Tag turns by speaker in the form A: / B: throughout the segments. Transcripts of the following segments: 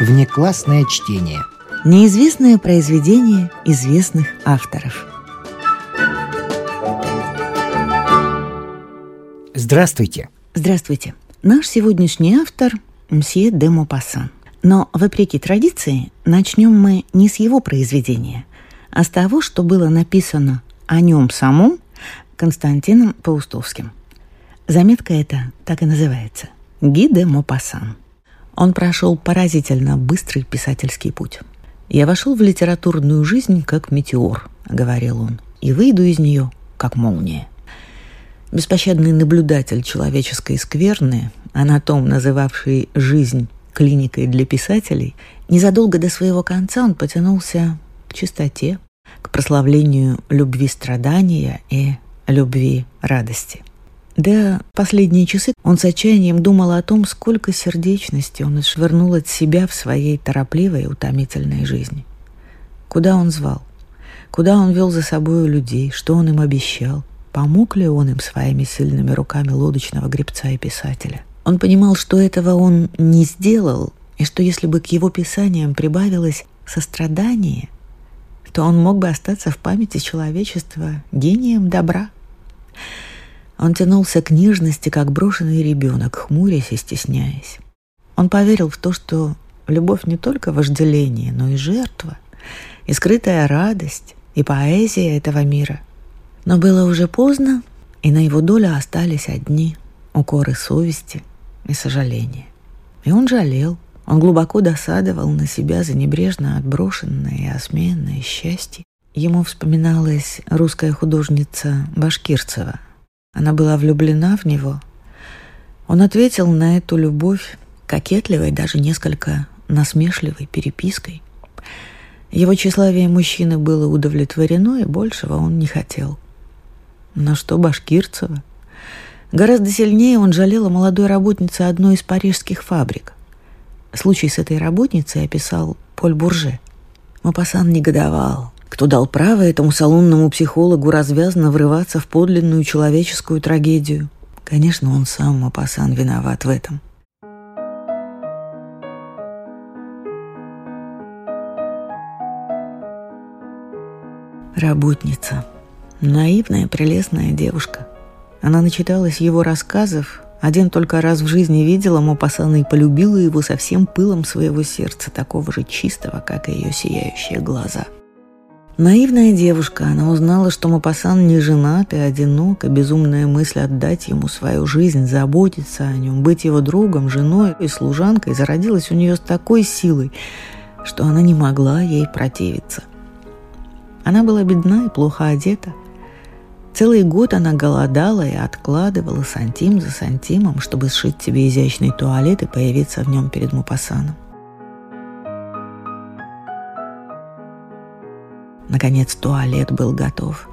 A: Внеклассное чтение.
B: Неизвестное произведение известных авторов.
A: Здравствуйте.
B: Здравствуйте. Наш сегодняшний автор – мсье де Мопассан. Но, вопреки традиции, начнем мы не с его произведения, а с того, что было написано о нем самом Константином Паустовским. Заметка эта так и называется – «Ги де Мопассан». Он прошел поразительно быстрый писательский путь. «Я вошел в литературную жизнь как метеор», — говорил он, — «и выйду из нее как молния». Беспощадный наблюдатель человеческой скверны, анатом, называвший жизнь клиникой для писателей, незадолго до своего конца он потянулся к чистоте, к прославлению любви страдания и любви радости. Да, последние часы он с отчаянием думал о том, сколько сердечности он отшвырнул от себя в своей торопливой и утомительной жизни. Куда он звал? Куда он вел за собой людей? Что он им обещал? Помог ли он им своими сильными руками лодочного гребца и писателя – он понимал, что этого он не сделал, и что если бы к его писаниям прибавилось сострадание, то он мог бы остаться в памяти человечества гением добра. Он тянулся к нежности, как брошенный ребенок, хмурясь и стесняясь. Он поверил в то, что любовь не только вожделение, но и жертва, и скрытая радость, и поэзия этого мира. Но было уже поздно, и на его долю остались одни укоры совести – и сожаление. И он жалел, он глубоко досадовал на себя за небрежно отброшенное и осмеянное счастье. Ему вспоминалась русская художница Башкирцева. Она была влюблена в него. Он ответил на эту любовь кокетливой, даже несколько насмешливой перепиской. Его тщеславие мужчины было удовлетворено, и большего он не хотел. Но что Башкирцева – Гораздо сильнее он жалел о молодой работнице одной из парижских фабрик. Случай с этой работницей описал Поль Бурже. Мапасан негодовал. Кто дал право этому салонному психологу развязно врываться в подлинную человеческую трагедию? Конечно, он сам, Мапасан, виноват в этом. Работница. Наивная, прелестная девушка – она начиталась его рассказов, один только раз в жизни видела Мопассана и полюбила его со всем пылом своего сердца, такого же чистого, как и ее сияющие глаза. Наивная девушка, она узнала, что Мопассан не женат и одинок, и безумная мысль отдать ему свою жизнь, заботиться о нем, быть его другом, женой и служанкой зародилась у нее с такой силой, что она не могла ей противиться. Она была бедна и плохо одета – Целый год она голодала и откладывала сантим за сантимом, чтобы сшить себе изящный туалет и появиться в нем перед Мупасаном. Наконец туалет был готов.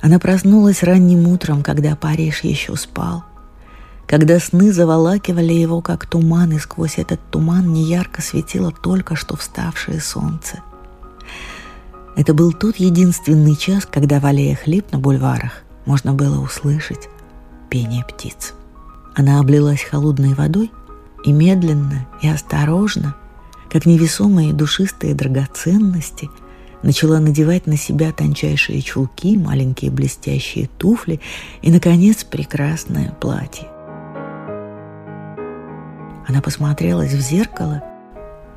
B: Она проснулась ранним утром, когда Париж еще спал, когда сны заволакивали его, как туман, и сквозь этот туман неярко светило только что вставшее солнце – это был тот единственный час, когда в аллее хлеб на бульварах можно было услышать пение птиц. Она облилась холодной водой и медленно и осторожно, как невесомые душистые драгоценности, начала надевать на себя тончайшие чулки, маленькие блестящие туфли и, наконец, прекрасное платье. Она посмотрелась в зеркало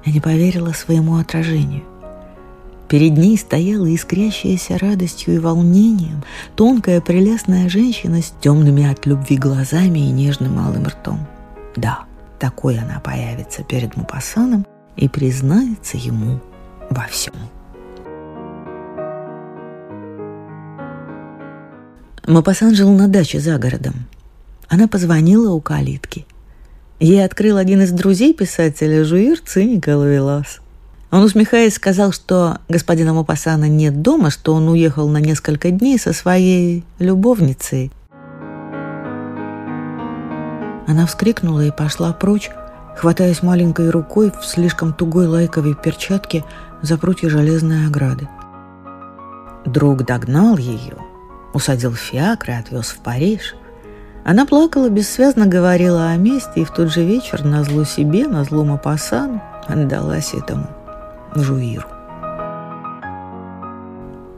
B: и не поверила своему отражению. Перед ней стояла искрящаяся радостью и волнением тонкая прелестная женщина с темными от любви глазами и нежным малым ртом. Да, такой она появится перед Мупасаном и признается ему во всем. Мапасан жил на даче за городом. Она позвонила у калитки. Ей открыл один из друзей писателя Жуир Циникал Велас. Он, усмехаясь, сказал, что господина Мопассана нет дома, что он уехал на несколько дней со своей любовницей. Она вскрикнула и пошла прочь, хватаясь маленькой рукой в слишком тугой лайковой перчатке за прутья железной ограды. Друг догнал ее, усадил фиакр и отвез в Париж. Она плакала, бессвязно говорила о месте, и в тот же вечер, на зло себе, на зло Мапасану, отдалась этому Жуиру.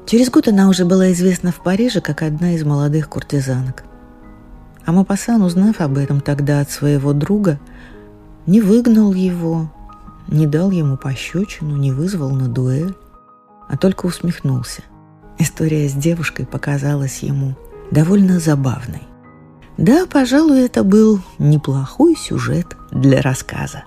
B: Через год она уже была известна в Париже как одна из молодых куртизанок. А Мапасан, узнав об этом тогда от своего друга, не выгнал его, не дал ему пощечину, не вызвал на дуэль, а только усмехнулся. История с девушкой показалась ему довольно забавной. Да, пожалуй, это был неплохой сюжет для рассказа.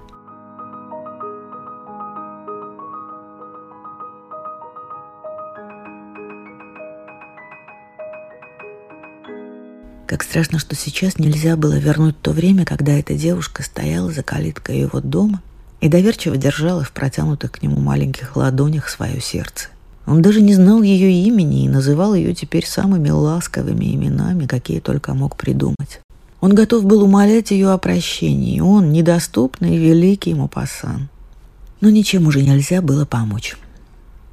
B: Как страшно, что сейчас нельзя было вернуть то время, когда эта девушка стояла за калиткой его дома и доверчиво держала в протянутых к нему маленьких ладонях свое сердце. Он даже не знал ее имени и называл ее теперь самыми ласковыми именами, какие только мог придумать. Он готов был умолять ее о прощении, он, недоступный великий Мопассан. Но ничем уже нельзя было помочь.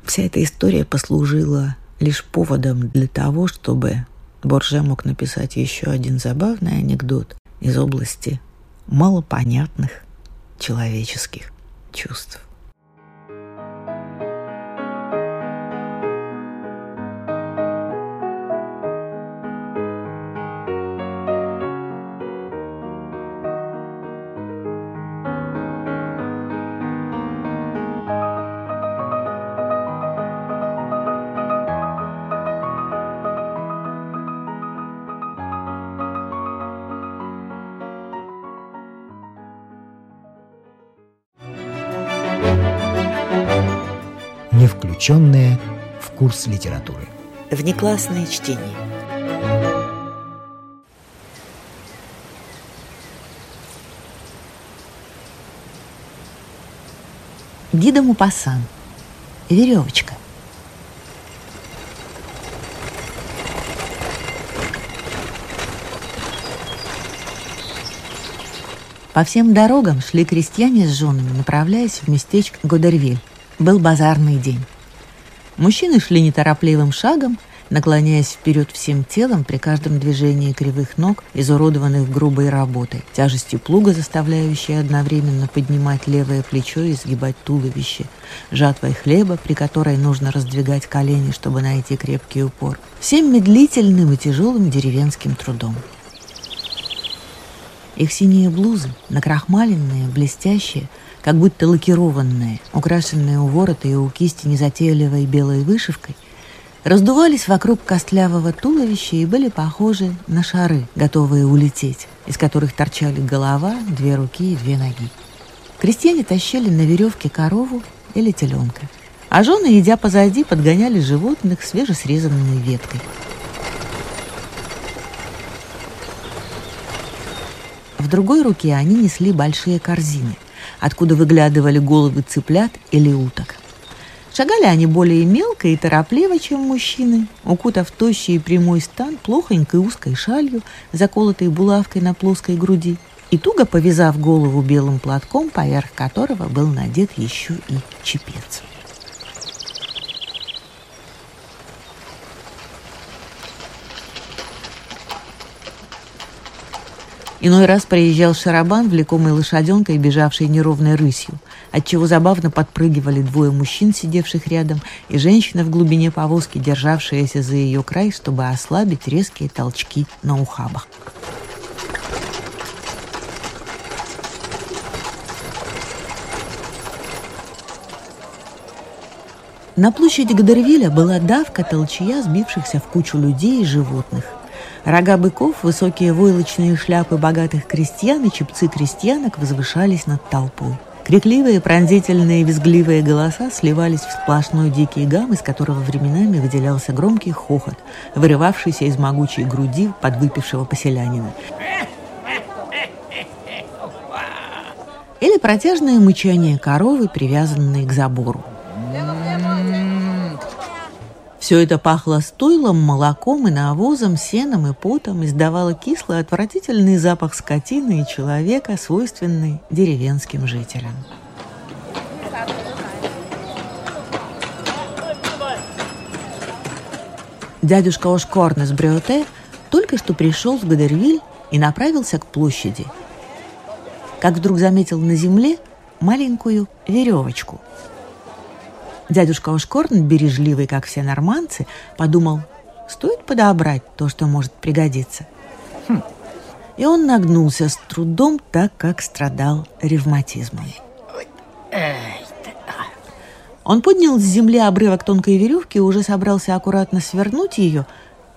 B: Вся эта история послужила лишь поводом для того, чтобы Борже мог написать еще один забавный анекдот из области малопонятных человеческих чувств.
A: Не включенные в курс литературы.
B: Внеклассное чтение. Дида Мупасан. Веревочка. По всем дорогам шли крестьяне с женами, направляясь в местечко Годервиль. Был базарный день. Мужчины шли неторопливым шагом, наклоняясь вперед всем телом при каждом движении кривых ног, изуродованных грубой работой, тяжестью плуга, заставляющей одновременно поднимать левое плечо и сгибать туловище, жатвой хлеба, при которой нужно раздвигать колени, чтобы найти крепкий упор, всем медлительным и тяжелым деревенским трудом. Их синие блузы, накрахмаленные, блестящие, как будто лакированные, украшенные у ворота и у кисти незатейливой белой вышивкой, раздувались вокруг костлявого туловища и были похожи на шары, готовые улететь, из которых торчали голова, две руки и две ноги. Крестьяне тащили на веревке корову или теленка, а жены, идя позади, подгоняли животных свежесрезанной веткой. В другой руке они несли большие корзины, откуда выглядывали головы цыплят или уток. Шагали они более мелко и торопливо, чем мужчины, укутав тощий и прямой стан плохонькой узкой шалью, заколотой булавкой на плоской груди, и туго повязав голову белым платком, поверх которого был надет еще и чепец. Иной раз приезжал шарабан, влекомый лошаденкой, бежавшей неровной рысью, отчего забавно подпрыгивали двое мужчин, сидевших рядом, и женщина в глубине повозки, державшаяся за ее край, чтобы ослабить резкие толчки на ухабах. На площади Гадервиля была давка толчья сбившихся в кучу людей и животных. Рога быков, высокие войлочные шляпы богатых крестьян и чепцы крестьянок возвышались над толпой. Крикливые, пронзительные, визгливые голоса сливались в сплошной дикий гам, из которого временами выделялся громкий хохот, вырывавшийся из могучей груди подвыпившего поселянина. Или протяжное мычание коровы, привязанной к забору. Все это пахло стойлом, молоком и навозом, сеном и потом, издавало кислый, отвратительный запах скотины и человека, свойственный деревенским жителям. Дядюшка Ошкорн из Бриоте только что пришел в Гадервиль и направился к площади. Как вдруг заметил на земле маленькую веревочку. Дядюшка Ошкорн, бережливый, как все норманцы, подумал, стоит подобрать то, что может пригодиться. Хм. И он нагнулся с трудом, так как страдал ревматизмом. Он поднял с земли обрывок тонкой веревки и уже собрался аккуратно свернуть ее,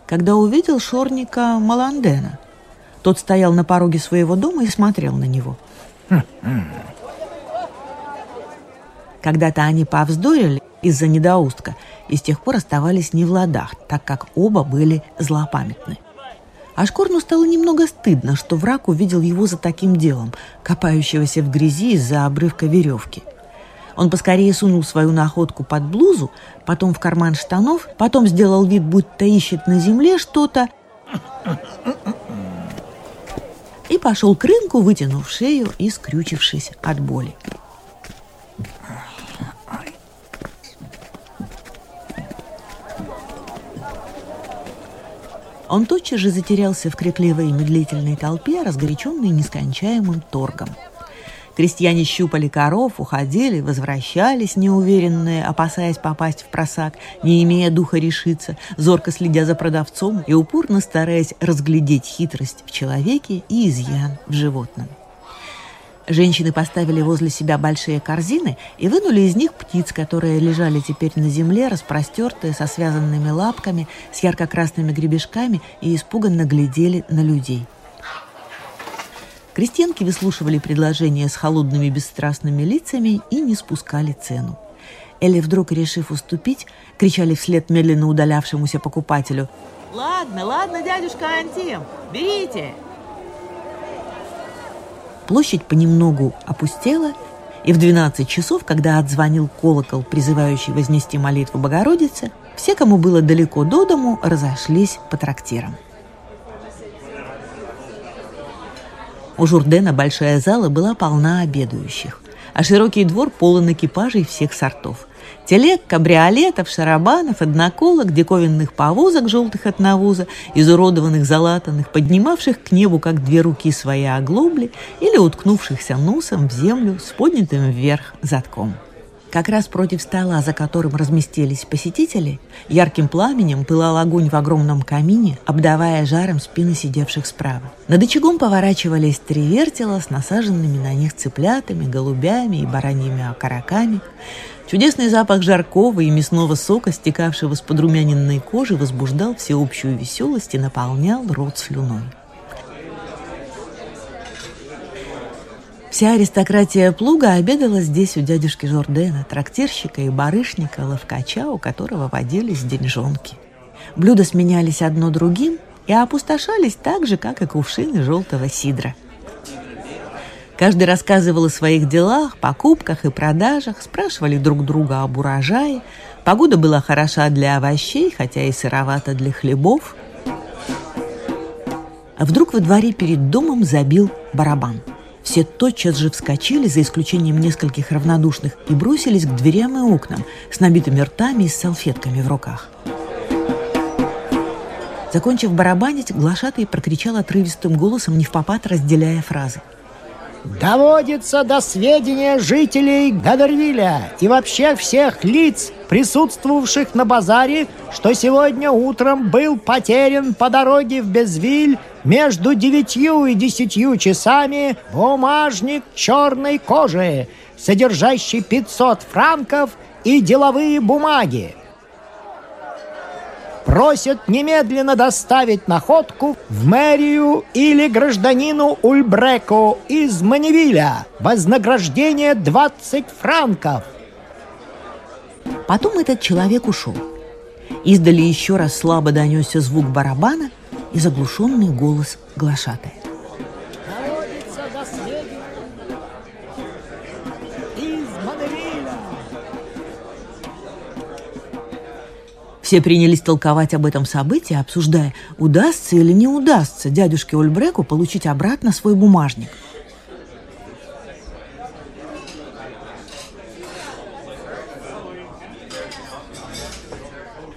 B: когда увидел шорника Маландена. Тот стоял на пороге своего дома и смотрел на него. Когда-то они повздорили из-за недоустка и с тех пор оставались не в ладах, так как оба были злопамятны. А Шкорну стало немного стыдно, что враг увидел его за таким делом, копающегося в грязи из-за обрывка веревки – он поскорее сунул свою находку под блузу, потом в карман штанов, потом сделал вид, будто ищет на земле что-то и пошел к рынку, вытянув шею и скрючившись от боли. Он тотчас же затерялся в крикливой и медлительной толпе, разгоряченной нескончаемым торгом – Крестьяне щупали коров, уходили, возвращались неуверенные, опасаясь попасть в просак, не имея духа решиться, зорко следя за продавцом и упорно стараясь разглядеть хитрость в человеке и изъян в животном. Женщины поставили возле себя большие корзины и вынули из них птиц, которые лежали теперь на земле, распростертые, со связанными лапками, с ярко-красными гребешками и испуганно глядели на людей – Крестьянки выслушивали предложения с холодными бесстрастными лицами и не спускали цену. Элли, вдруг решив уступить, кричали вслед медленно удалявшемуся покупателю. «Ладно, ладно, дядюшка Антим, берите!» Площадь понемногу опустела, и в 12 часов, когда отзвонил колокол, призывающий вознести молитву Богородице, все, кому было далеко до дому, разошлись по трактирам. У Журдена большая зала была полна обедающих, а широкий двор полон экипажей всех сортов. Телег, кабриолетов, шарабанов, одноколок, диковинных повозок желтых от навоза, изуродованных, залатанных, поднимавших к небу, как две руки свои оглобли или уткнувшихся носом в землю с поднятым вверх задком. Как раз против стола, за которым разместились посетители, ярким пламенем пылал огонь в огромном камине, обдавая жаром спины сидевших справа. Над очагом поворачивались три вертела с насаженными на них цыплятами, голубями и бараньими окороками. Чудесный запах жаркого и мясного сока, стекавшего с подрумяненной кожи, возбуждал всеобщую веселость и наполнял рот слюной. Вся аристократия плуга обедала здесь у дядюшки Жордена, трактирщика и барышника, ловкача, у которого водились деньжонки. Блюда сменялись одно другим и опустошались так же, как и кувшины желтого сидра. Каждый рассказывал о своих делах, покупках и продажах, спрашивали друг друга об урожае. Погода была хороша для овощей, хотя и сыровата для хлебов. А вдруг во дворе перед домом забил барабан – все тотчас же вскочили, за исключением нескольких равнодушных, и бросились к дверям и окнам с набитыми ртами и с салфетками в руках. Закончив барабанить, глашатый прокричал отрывистым голосом, не в попад, разделяя фразы.
C: Доводится до сведения жителей Гадервиля и вообще всех лиц, присутствовавших на базаре, что сегодня утром был потерян по дороге в Безвиль между девятью и десятью часами бумажник черной кожи, содержащий 500 франков и деловые бумаги. Просят немедленно доставить находку в мэрию или гражданину Ульбреку из Маневиля. Вознаграждение 20 франков.
B: Потом этот человек ушел. Издали еще раз слабо донесся звук барабана, и заглушенный голос глашатая. Все принялись толковать об этом событии, обсуждая, удастся или не удастся дядюшке Ольбреку получить обратно свой бумажник.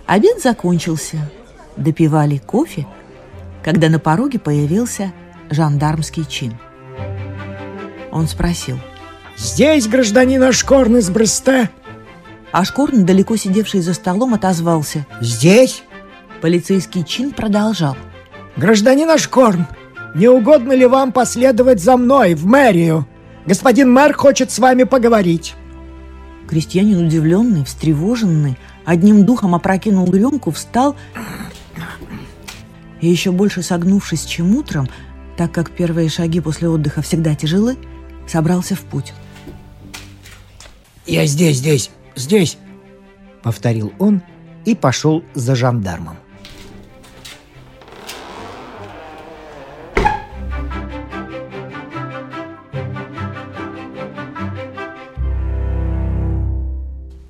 B: Обед закончился. Допивали кофе, когда на пороге появился жандармский чин. Он спросил.
A: «Здесь гражданин Ашкорн из Бресте?»
B: Ашкорн, далеко сидевший за столом, отозвался.
A: «Здесь?»
B: Полицейский чин продолжал.
A: «Гражданин Ашкорн, не угодно ли вам последовать за мной в мэрию? Господин мэр хочет с вами поговорить».
B: Крестьянин, удивленный, встревоженный, одним духом опрокинул рюмку, встал и еще больше согнувшись, чем утром, так как первые шаги после отдыха всегда тяжелы, собрался в путь.
A: «Я здесь, здесь, здесь!» — повторил он и пошел за жандармом.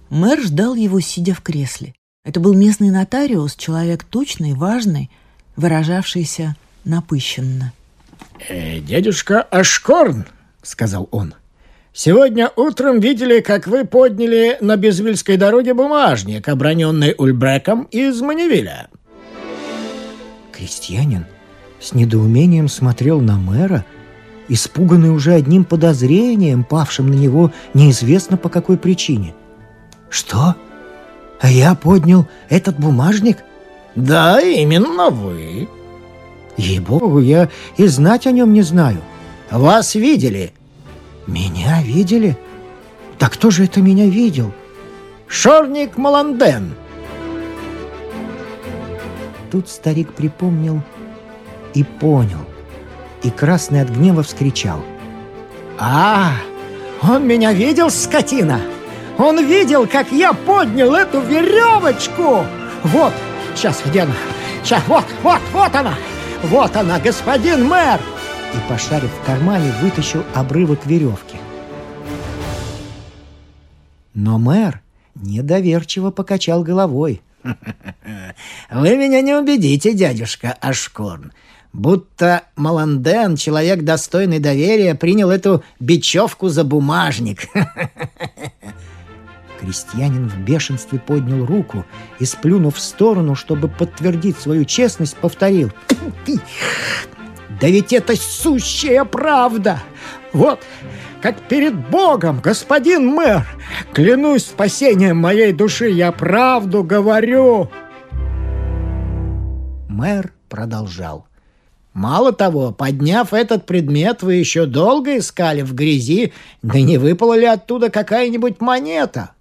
B: Мэр ждал его, сидя в кресле. Это был местный нотариус, человек точный, важный, выражавшийся напыщенно.
A: «Э, «Дядюшка Ашкорн», — сказал он, — «сегодня утром видели, как вы подняли на Безвильской дороге бумажник, оброненный Ульбреком из Маневиля». Крестьянин с недоумением смотрел на мэра, испуганный уже одним подозрением, павшим на него неизвестно по какой причине. «Что? А я поднял этот бумажник?» «Да, именно вы». «Ей-богу, я и знать о нем не знаю. Вас видели?» «Меня видели? Так кто же это меня видел?» «Шорник Маланден». Тут старик припомнил и понял, и красный от гнева вскричал. «А, он меня видел, скотина!» Он видел, как я поднял эту веревочку. Вот, сейчас где она? Сейчас, вот, вот, вот она. Вот она, господин мэр. И, пошарив в кармане, вытащил обрывок веревки. Но мэр недоверчиво покачал головой. «Вы меня не убедите, дядюшка Ашкорн. Будто Маланден, человек достойный доверия, принял эту бечевку за бумажник. Крестьянин в бешенстве поднял руку и, сплюнув в сторону, чтобы подтвердить свою честность, повторил. «Да ведь это сущая правда! Вот, как перед Богом, господин мэр! Клянусь спасением моей души, я правду говорю!» Мэр продолжал. Мало того, подняв этот предмет, вы еще долго искали в грязи, да не выпала ли оттуда какая-нибудь монета?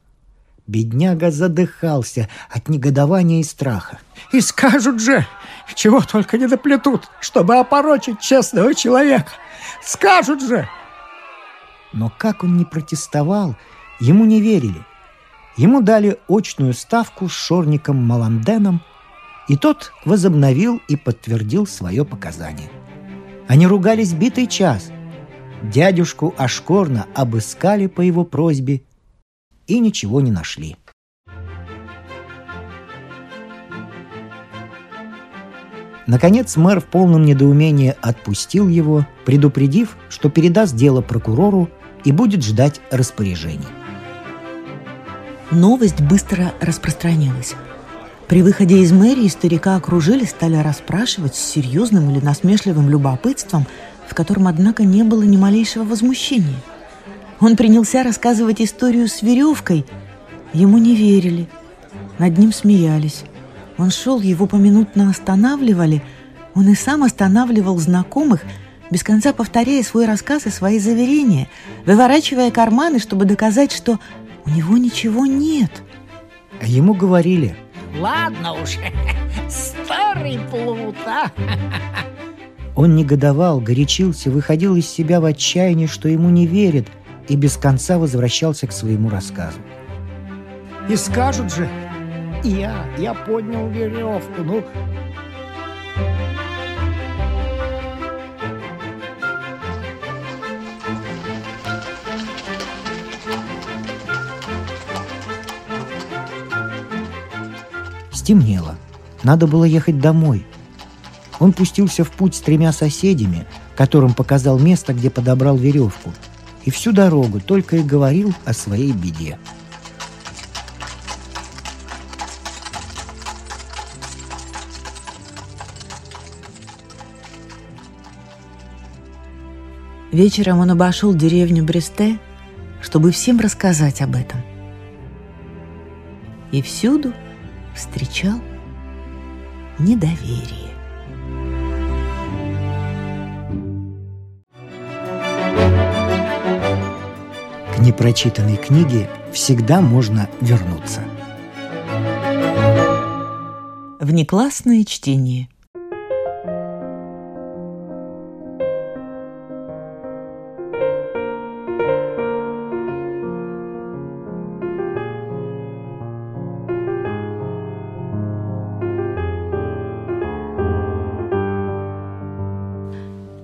A: Бедняга задыхался от негодования и страха. «И скажут же, чего только не доплетут, чтобы опорочить честного человека! Скажут же!» Но как он не протестовал, ему не верили. Ему дали очную ставку с шорником Маланденом, и тот возобновил и подтвердил свое показание. Они ругались битый час. Дядюшку Ашкорна обыскали по его просьбе и ничего не нашли. Наконец мэр в полном недоумении отпустил его, предупредив, что передаст дело прокурору и будет ждать распоряжений.
B: Новость быстро распространилась. При выходе из мэрии старика окружили, стали расспрашивать с серьезным или насмешливым любопытством, в котором, однако, не было ни малейшего возмущения – он принялся рассказывать историю с веревкой. Ему не верили. Над ним смеялись. Он шел, его поминутно останавливали. Он и сам останавливал знакомых, без конца повторяя свой рассказ и свои заверения, выворачивая карманы, чтобы доказать, что у него ничего нет.
A: А ему говорили. «Ладно уж, старый плут, а!» Он негодовал, горячился, выходил из себя в отчаянии, что ему не верят – и без конца возвращался к своему рассказу. «И скажут же, я, я поднял веревку, ну...» Стемнело. Надо было ехать домой. Он пустился в путь с тремя соседями, которым показал место, где подобрал веревку – и всю дорогу только и говорил о своей беде.
B: Вечером он обошел деревню Бресте, чтобы всем рассказать об этом. И всюду встречал недоверие.
A: Непрочитанной книге всегда можно вернуться.
B: Внеклассное чтение –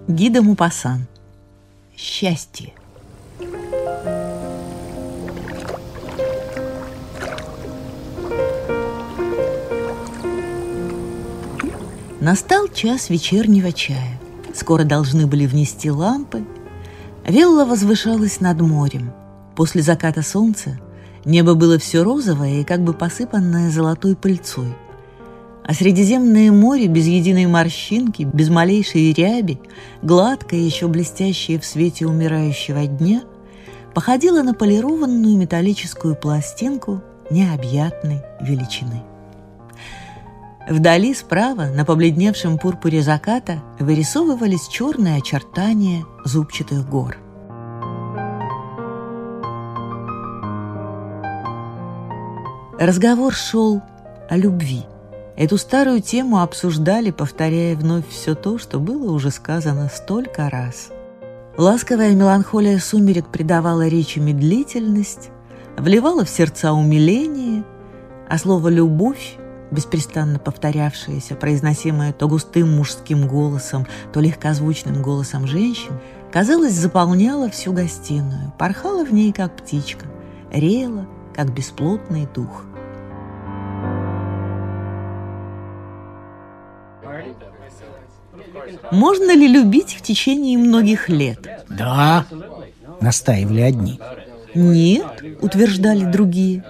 B: Гида Мупасан. Счастье. Настал час вечернего чая. Скоро должны были внести лампы. Велла возвышалась над морем. После заката солнца небо было все розовое и как бы посыпанное золотой пыльцой – а Средиземное море без единой морщинки, без малейшей ряби, гладкое, еще блестящее в свете умирающего дня, походило на полированную металлическую пластинку необъятной величины. Вдали справа, на побледневшем пурпуре заката, вырисовывались черные очертания зубчатых гор. Разговор шел о любви – Эту старую тему обсуждали, повторяя вновь все то, что было уже сказано столько раз. Ласковая меланхолия сумерек придавала речи медлительность, вливала в сердца умиление, а слово «любовь», беспрестанно повторявшееся, произносимое то густым мужским голосом, то легкозвучным голосом женщин, казалось, заполняло всю гостиную, порхала в ней, как птичка, реяла, как бесплотный дух – Можно ли любить в течение многих лет?
A: Да, настаивали одни.
B: Нет, утверждали другие.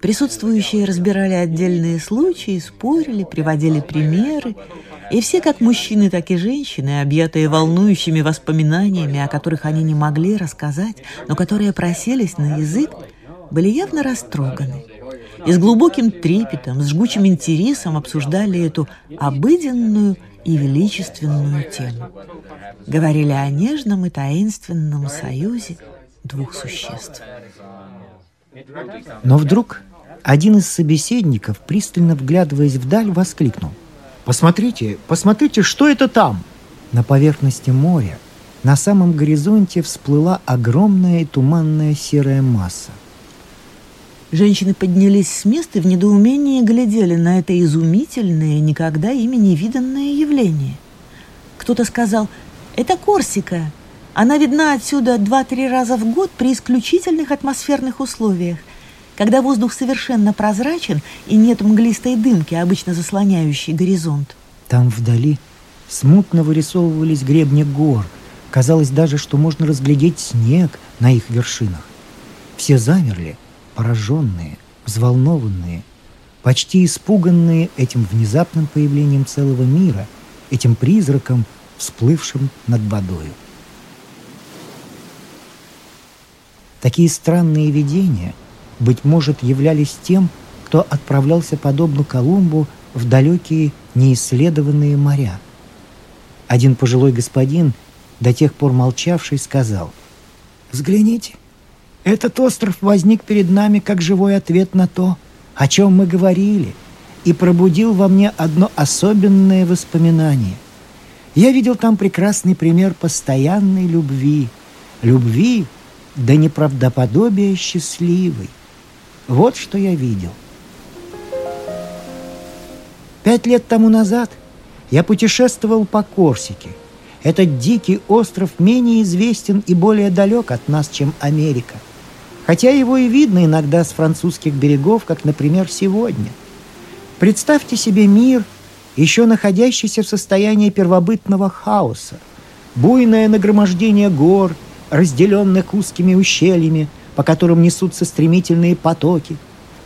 B: Присутствующие разбирали отдельные случаи, спорили, приводили примеры. И все, как мужчины, так и женщины, объятые волнующими воспоминаниями, о которых они не могли рассказать, но которые просились на язык, были явно растроганы. И с глубоким трепетом, с жгучим интересом обсуждали эту обыденную и величественную тему. Говорили о нежном и таинственном союзе двух существ.
A: Но вдруг один из собеседников, пристально вглядываясь вдаль, воскликнул. «Посмотрите, посмотрите, что это там?» На поверхности моря на самом горизонте всплыла огромная и туманная серая масса –
B: Женщины поднялись с места и в недоумении глядели на это изумительное, никогда ими не виданное явление. Кто-то сказал «Это Корсика. Она видна отсюда два-три раза в год при исключительных атмосферных условиях, когда воздух совершенно прозрачен и нет мглистой дымки, обычно заслоняющей горизонт».
A: Там вдали смутно вырисовывались гребни гор. Казалось даже, что можно разглядеть снег на их вершинах. Все замерли – пораженные, взволнованные, почти испуганные этим внезапным появлением целого мира, этим призраком, всплывшим над водою. Такие странные видения, быть может, являлись тем, кто отправлялся подобно Колумбу в далекие неисследованные моря. Один пожилой господин, до тех пор молчавший, сказал, «Взгляните, этот остров возник перед нами как живой ответ на то, о чем мы говорили, и пробудил во мне одно особенное воспоминание. Я видел там прекрасный пример постоянной любви. Любви до неправдоподобия счастливой. Вот что я видел. Пять лет тому назад я путешествовал по Корсике. Этот дикий остров менее известен и более далек от нас, чем Америка – хотя его и видно иногда с французских берегов, как, например, сегодня. Представьте себе мир, еще находящийся в состоянии первобытного хаоса. Буйное нагромождение гор, разделенных узкими ущельями, по которым несутся стремительные потоки.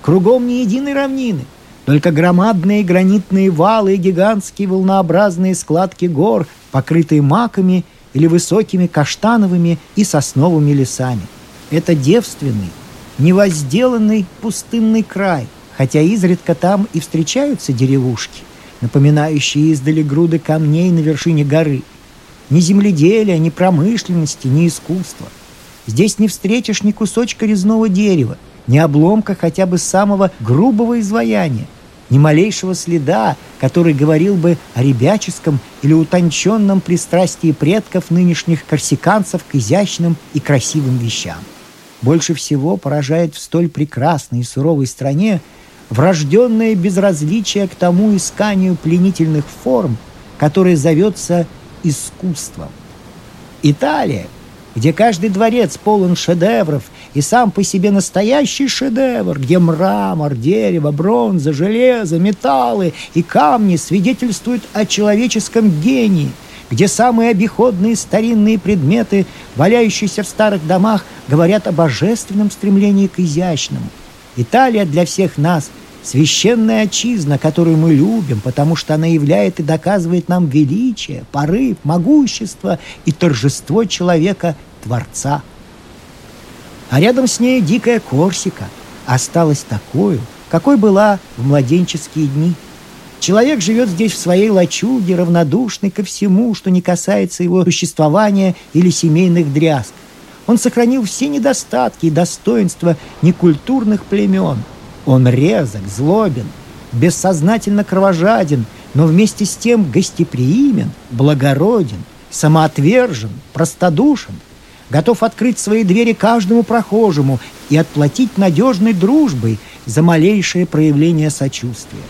A: Кругом ни единой равнины, только громадные гранитные валы и гигантские волнообразные складки гор, покрытые маками или высокими каштановыми и сосновыми лесами. Это девственный, невозделанный пустынный край, хотя изредка там и встречаются деревушки, напоминающие издали груды камней на вершине горы. Ни земледелия, ни промышленности, ни искусства. Здесь не встретишь ни кусочка резного дерева, ни обломка хотя бы самого грубого изваяния, ни малейшего следа, который говорил бы о ребяческом или утонченном пристрастии предков нынешних корсиканцев к изящным и красивым вещам. Больше всего поражает в столь прекрасной и суровой стране врожденное безразличие к тому исканию пленительных форм, которое зовется искусством. Италия, где каждый дворец полон шедевров и сам по себе настоящий шедевр, где мрамор, дерево, бронза, железо, металлы и камни свидетельствуют о человеческом гении, где самые обиходные старинные предметы, валяющиеся в старых домах, говорят о божественном стремлении к изящному. Италия для всех нас – священная отчизна, которую мы любим, потому что она являет и доказывает нам величие, порыв, могущество и торжество человека-творца. А рядом с ней дикая Корсика осталась такой, какой была в младенческие дни. Человек живет здесь в своей лачуге, равнодушный ко всему, что не касается его существования или семейных дрязг. Он сохранил все недостатки и достоинства некультурных племен – он резок, злобен, бессознательно кровожаден, но вместе с тем гостеприимен, благороден, самоотвержен, простодушен, готов открыть свои двери каждому прохожему и отплатить надежной дружбой за малейшее проявление сочувствия.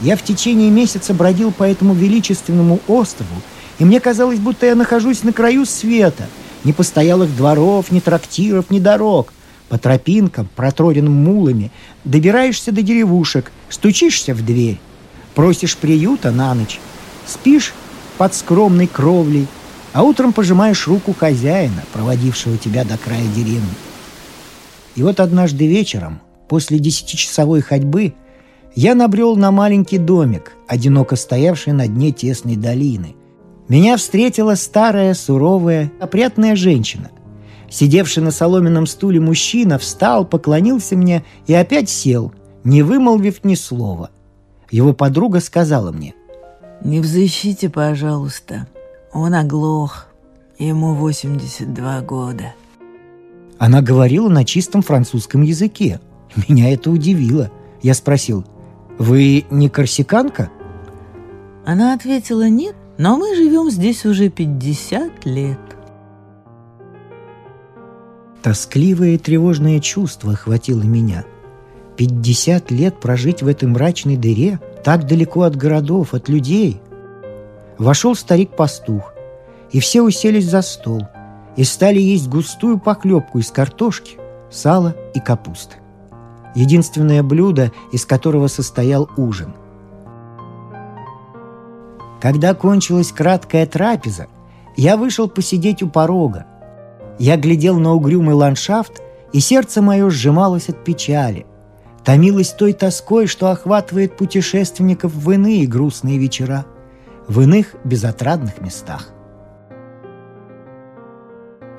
A: Я в течение месяца бродил по этому величественному острову, и мне казалось, будто я нахожусь на краю света. Ни постоялых дворов, ни трактиров, ни дорог – по тропинкам, проторенным мулами, добираешься до деревушек, стучишься в дверь, просишь приюта на ночь, спишь под скромной кровлей, а утром пожимаешь руку хозяина, проводившего тебя до края деревни. И вот однажды вечером, после десятичасовой ходьбы, я набрел на маленький домик, одиноко стоявший на дне тесной долины. Меня встретила старая, суровая, опрятная женщина, Сидевший на соломенном стуле мужчина встал, поклонился мне и опять сел, не вымолвив ни слова. Его подруга сказала мне.
B: «Не взыщите, пожалуйста. Он оглох. Ему 82 года».
A: Она говорила на чистом французском языке. Меня это удивило. Я спросил, «Вы не корсиканка?»
B: Она ответила, «Нет, но мы живем здесь уже 50 лет».
A: Тоскливое и тревожное чувство охватило меня. Пятьдесят лет прожить в этой мрачной дыре, так далеко от городов, от людей. Вошел старик-пастух, и все уселись за стол и стали есть густую поклепку из картошки, сала и капусты. Единственное блюдо, из которого состоял ужин. Когда кончилась краткая трапеза, я вышел посидеть у порога, я глядел на угрюмый ландшафт, и сердце мое сжималось от печали. Томилось той тоской, что охватывает путешественников в иные грустные вечера, в иных безотрадных местах.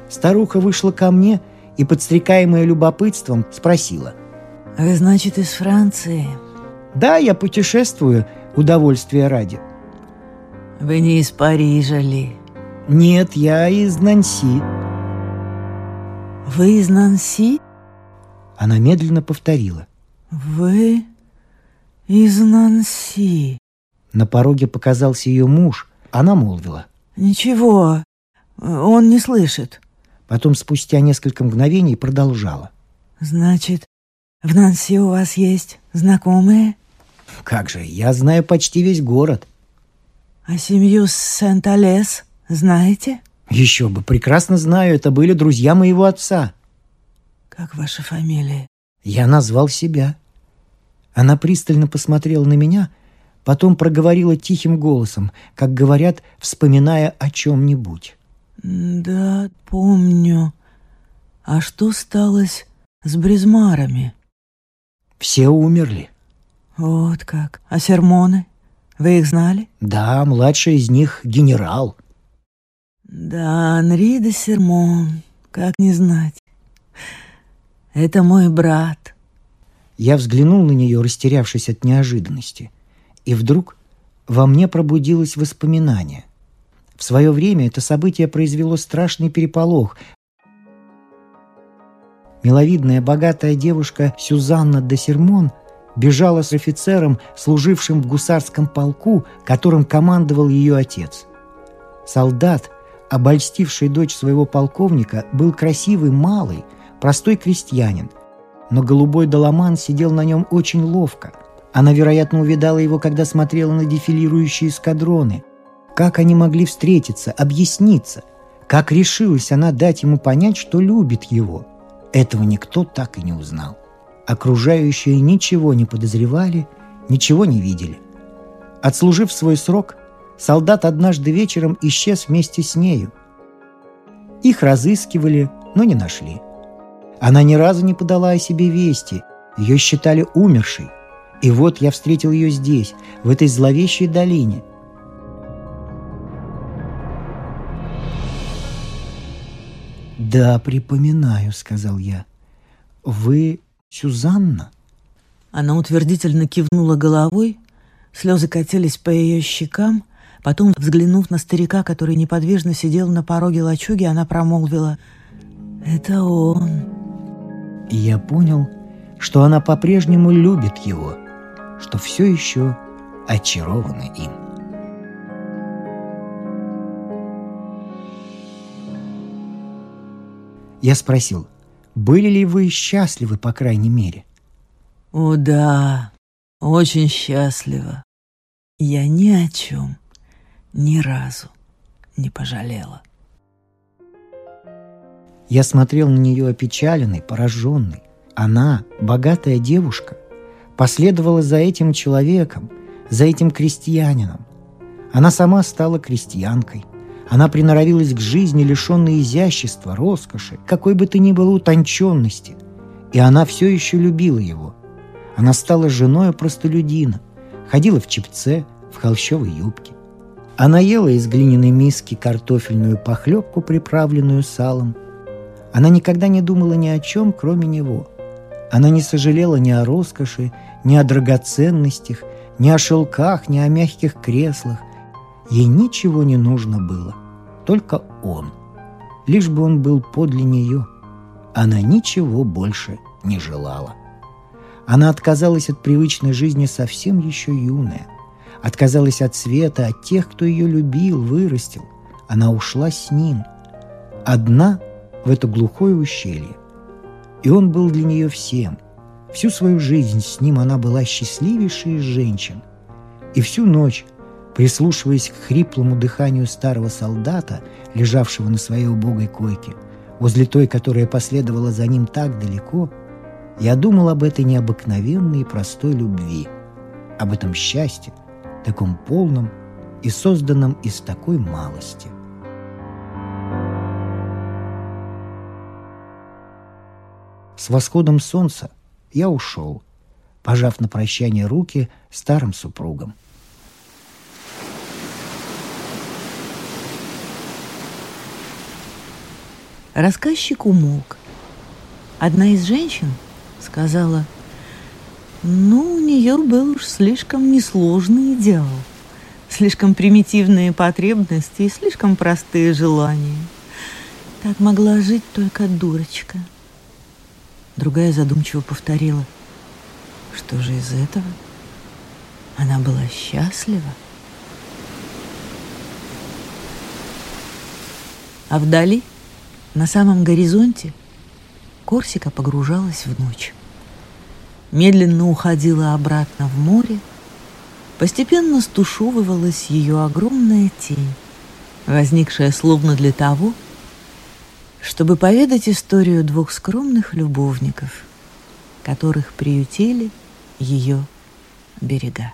A: Старуха вышла ко мне и, подстрекаемая любопытством, спросила.
B: «Вы, значит, из Франции?»
A: «Да, я путешествую, удовольствия ради».
B: «Вы не из Парижа ли?»
A: «Нет, я из Нанси».
B: «Вы из Нанси?»
A: Она медленно повторила.
B: «Вы из Нанси?»
A: На пороге показался ее муж. Она молвила.
B: «Ничего, он не слышит».
A: Потом спустя несколько мгновений продолжала.
B: «Значит, в Нанси у вас есть знакомые?»
A: «Как же, я знаю почти весь город».
B: «А семью Сент-Алес знаете?»
A: Еще бы, прекрасно знаю, это были друзья моего отца.
B: Как ваша фамилия?
A: Я назвал себя. Она пристально посмотрела на меня, потом проговорила тихим голосом, как говорят, вспоминая о чем-нибудь.
B: Да, помню. А что сталось с Бризмарами?
A: Все умерли.
B: Вот как. А сермоны? Вы их знали?
A: Да, младший из них генерал.
B: Да, Анри де Сермон, как не знать. Это мой брат.
A: Я взглянул на нее, растерявшись от неожиданности, и вдруг во мне пробудилось воспоминание. В свое время это событие произвело страшный переполох. Миловидная богатая девушка Сюзанна де Сермон бежала с офицером, служившим в гусарском полку, которым командовал ее отец. Солдат, обольстивший дочь своего полковника, был красивый, малый, простой крестьянин. Но голубой доломан сидел на нем очень ловко. Она, вероятно, увидала его, когда смотрела на дефилирующие эскадроны. Как они могли встретиться, объясниться? Как решилась она дать ему понять, что любит его? Этого никто так и не узнал. Окружающие ничего не подозревали, ничего не видели. Отслужив свой срок, солдат однажды вечером исчез вместе с нею. Их разыскивали, но не нашли. Она ни разу не подала о себе вести, ее считали умершей. И вот я встретил ее здесь, в этой зловещей долине. «Да, припоминаю», — сказал я. «Вы Сюзанна?»
B: Она утвердительно кивнула головой, слезы катились по ее щекам, потом, взглянув на старика, который неподвижно сидел на пороге лачуги, она промолвила «Это он».
A: И я понял, что она по-прежнему любит его, что все еще очарована им. Я спросил, были ли вы счастливы, по крайней мере?
B: О да, очень счастлива. Я ни о чем, ни разу не пожалела.
A: Я смотрел на нее опечаленный, пораженный. Она, богатая девушка, последовала за этим человеком, за этим крестьянином. Она сама стала крестьянкой. Она приноровилась к жизни, лишенной изящества, роскоши, какой бы то ни было утонченности. И она все еще любила его. Она стала женой простолюдина, ходила в чепце, в холщовой юбке. Она ела из глиняной миски картофельную похлебку, приправленную салом, она никогда не думала ни о чем, кроме него. Она не сожалела ни о роскоши, ни о драгоценностях, ни о шелках, ни о мягких креслах. Ей ничего не нужно было, только он. Лишь бы он был подле нее. Она ничего больше не желала. Она отказалась от привычной жизни совсем еще юная. Отказалась от света, от тех, кто ее любил, вырастил. Она ушла с ним. Одна – в это глухое ущелье. И он был для нее всем. Всю свою жизнь с ним она была счастливейшей из женщин. И всю ночь, прислушиваясь к хриплому дыханию старого солдата, лежавшего на своей убогой койке, возле той, которая последовала за ним так далеко, я думал об этой необыкновенной и простой любви, об этом счастье, таком полном и созданном из такой малости – С восходом солнца я ушел, пожав на прощание руки старым супругам.
B: Рассказчик умолк. Одна из женщин сказала, ну, у нее был уж слишком несложный идеал, слишком примитивные потребности и слишком простые желания. Так могла жить только дурочка – Другая задумчиво повторила. Что же из этого? Она была счастлива. А вдали, на самом горизонте, Корсика погружалась в ночь. Медленно уходила обратно в море, постепенно стушевывалась ее огромная тень, возникшая словно для того, чтобы поведать историю двух скромных любовников, которых приютили ее берега.